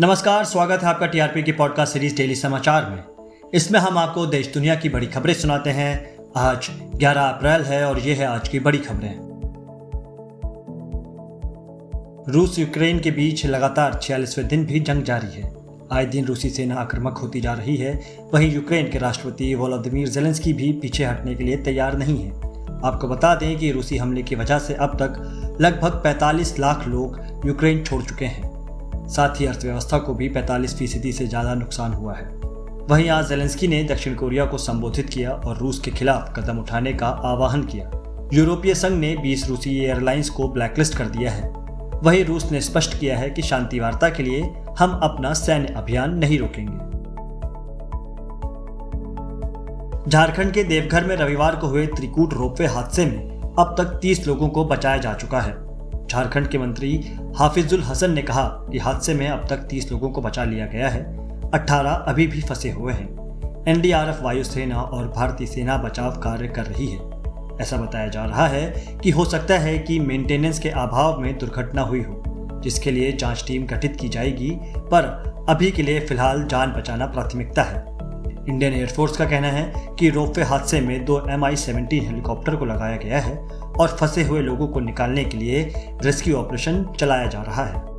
नमस्कार, स्वागत है आपका टीआरपी की पॉडकास्ट सीरीज़ डेली समाचार में। इसमें हम आपको देश दुनिया की बड़ी खबरें सुनाते हैं। आज 11 अप्रैल है और ये है आज की बड़ी खबरें। रूस यूक्रेन के बीच लगातार छियालीसवें दिन भी जंग जारी है। आए दिन रूसी सेना आक्रामक होती जा रही है। वहीं यूक्रेन के राष्ट्रपति वोलोदिमीर जेलेंस्की भी पीछे हटने के लिए तैयार नहीं है। आपको बता दें कि रूसी हमले की वजह से अब तक लगभग 45 लाख लोग यूक्रेन छोड़ चुके हैं। साथ ही अर्थव्यवस्था को भी 45 फ़ीसदी से ज़्यादा नुकसान हुआ है। वहीं आज जेलेंस्की ने दक्षिण कोरिया को संबोधित किया और रूस के खिलाफ कदम उठाने का आह्वान किया। यूरोपीय संघ ने 20 रूसी एयरलाइंस को ब्लैकलिस्ट कर दिया है। वहीं रूस ने स्पष्ट किया है कि शांति वार्ता के लिए हम अपना सैन्य अभियान नहीं रोकेंगे। झारखंड के देवघर में रविवार को हुए त्रिकूट रोपवे हादसे में अब तक 30 लोगों को बचाया जा चुका है। झारखंड के मंत्री हाफिजुल हसन ने कहा कि हादसे में अब तक 30 लोगों को बचा लिया गया है। 18 अभी भी फंसे हुए हैं। एनडीआरएफ वायुसेना और भारतीय सेना बचाव कार्य कर रही है। ऐसा बताया जा रहा है कि हो सकता है कि मेंटेनेंस के अभाव में दुर्घटना हुई हो, जिसके लिए जाँच टीम गठित की जाएगी, पर अभी के लिए फ़िलहाल जान बचाना प्राथमिकता है। इंडियन एयरफोर्स का कहना है कि रोपवे हादसे में दो एम आई हेलीकॉप्टर को लगाया गया है और फंसे हुए लोगों को निकालने के लिए रेस्क्यू ऑपरेशन चलाया जा रहा है।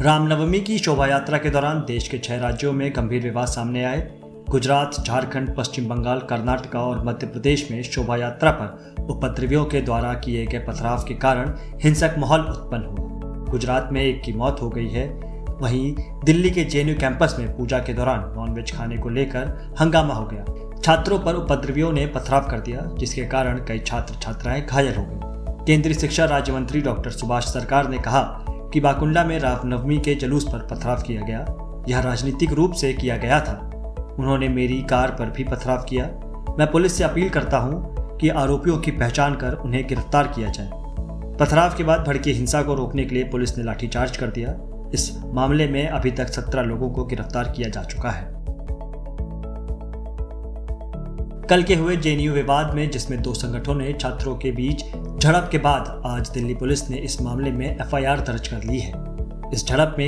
रामनवमी की शोभा यात्रा के दौरान देश के छह राज्यों में गंभीर विवाद सामने आए। गुजरात, झारखंड, पश्चिम बंगाल, कर्नाटका और मध्य प्रदेश में शोभा यात्रा पर उपद्रवियों के द्वारा किए गए पथराव के कारण हिंसक माहौल उत्पन्न हुआ। गुजरात में एक की मौत हो गई है। वहीं दिल्ली के जेएनयू कैंपस में पूजा के दौरान नॉनवेज खाने को लेकर हंगामा हो गया। छात्रों पर उपद्रवियों ने पथराव कर दिया, जिसके कारण कई छात्र छात्राएँ घायल हो गए केंद्रीय शिक्षा राज्य मंत्री डॉक्टर सुभाष सरकार ने कहा कि बाकुंडा में रामनवमी के जुलूस पर पथराव किया गया। यह राजनीतिक रूप से किया गया था। उन्होंने मेरी कार पर भी पथराव किया। मैं पुलिस से अपील करता हूँ कि आरोपियों की पहचान कर उन्हें गिरफ़्तार किया जाए। पथराव के बाद भड़की हिंसा को रोकने के लिए पुलिस ने लाठीचार्ज कर दिया। इस मामले में अभी तक सत्रह लोगों को गिरफ़्तार किया जा चुका है। कल के हुए जेएनयू विवाद में, जिसमें दो संगठनों ने छात्रों के बीच झड़प के बाद आज दिल्ली पुलिस ने इस मामले में एफआईआर दर्ज कर ली है। इस झड़प में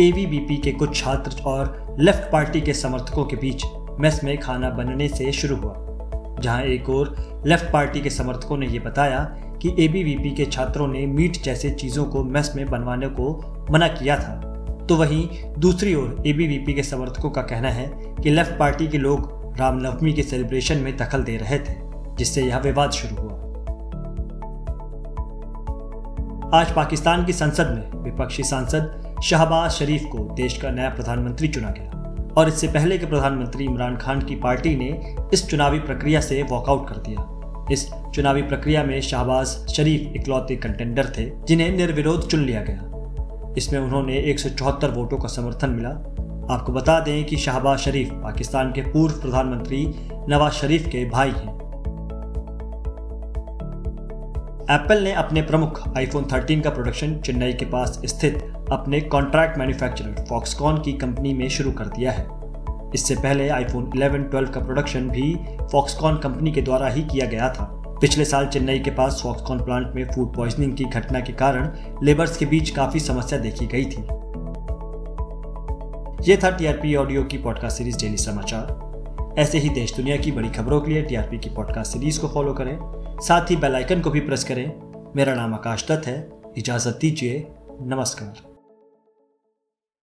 एवीबीपी के कुछ छात्र और लेफ़्ट पार्टी के समर्थकों के बीच मेस में खाना बनने से शुरू हुआ, जहाँ एक और लेफ़्ट पार्टी के समर्थकों ने यह बताया कि एबीवीपी के छात्रों ने मीट जैसे चीज़ों को मेस में बनवाने को मना किया था। तो वहीं दूसरी ओर एबीवीपी के समर्थकों का कहना है कि लेफ़्ट पार्टी के लोग रामनवमी के सेलिब्रेशन में दखल दे रहे थे, जिससे यह विवाद शुरू हुआ। आज पाकिस्तान की संसद में विपक्षी सांसद शहबाज शरीफ को देश का नया प्रधानमंत्री चुना गया और इससे पहले के प्रधानमंत्री इमरान खान की पार्टी ने इस चुनावी प्रक्रिया से वॉकआउट कर दिया। इस चुनावी प्रक्रिया में शहबाज शरीफ इकलौते कंटेंडर थे, जिन्हें निर्विरोध चुन लिया गया। इसमें उन्होंने एक सौ चौहत्तर वोटों का समर्थन मिला आपको बता दें कि शहबाज शरीफ पाकिस्तान के पूर्व प्रधानमंत्री नवाज़ शरीफ के भाई हैं। एप्पल ने अपने प्रमुख आईफोन 13 का प्रोडक्शन चेन्नई के पास स्थित अपने कॉन्ट्रैक्ट मैन्युफैक्चरर फॉक्सकॉन की कंपनी में शुरू कर दिया है। इससे पहले आईफोन 11, 12 का प्रोडक्शन भी फॉक्सकॉन कंपनी के द्वारा ही किया गया था। पिछले साल चेन्नई के पास फॉक्सकॉन प्लांट में फ़ूड पॉइजनिंग की घटना के कारण लेबर्स के बीच काफ़ी समस्या देखी गई थी। ये था टीआरपी ऑडियो की पॉडकास्ट सीरीज़ डेली समाचार ऐसे ही देश दुनिया की बड़ी खबरों के लिए टीआरपी की पॉडकास्ट सीरीज़ को फॉलो करें। साथ ही बेल आइकन को भी प्रेस करें। मेरा नाम आकाश दत्त है। इजाज़त दीजिए। नमस्कार।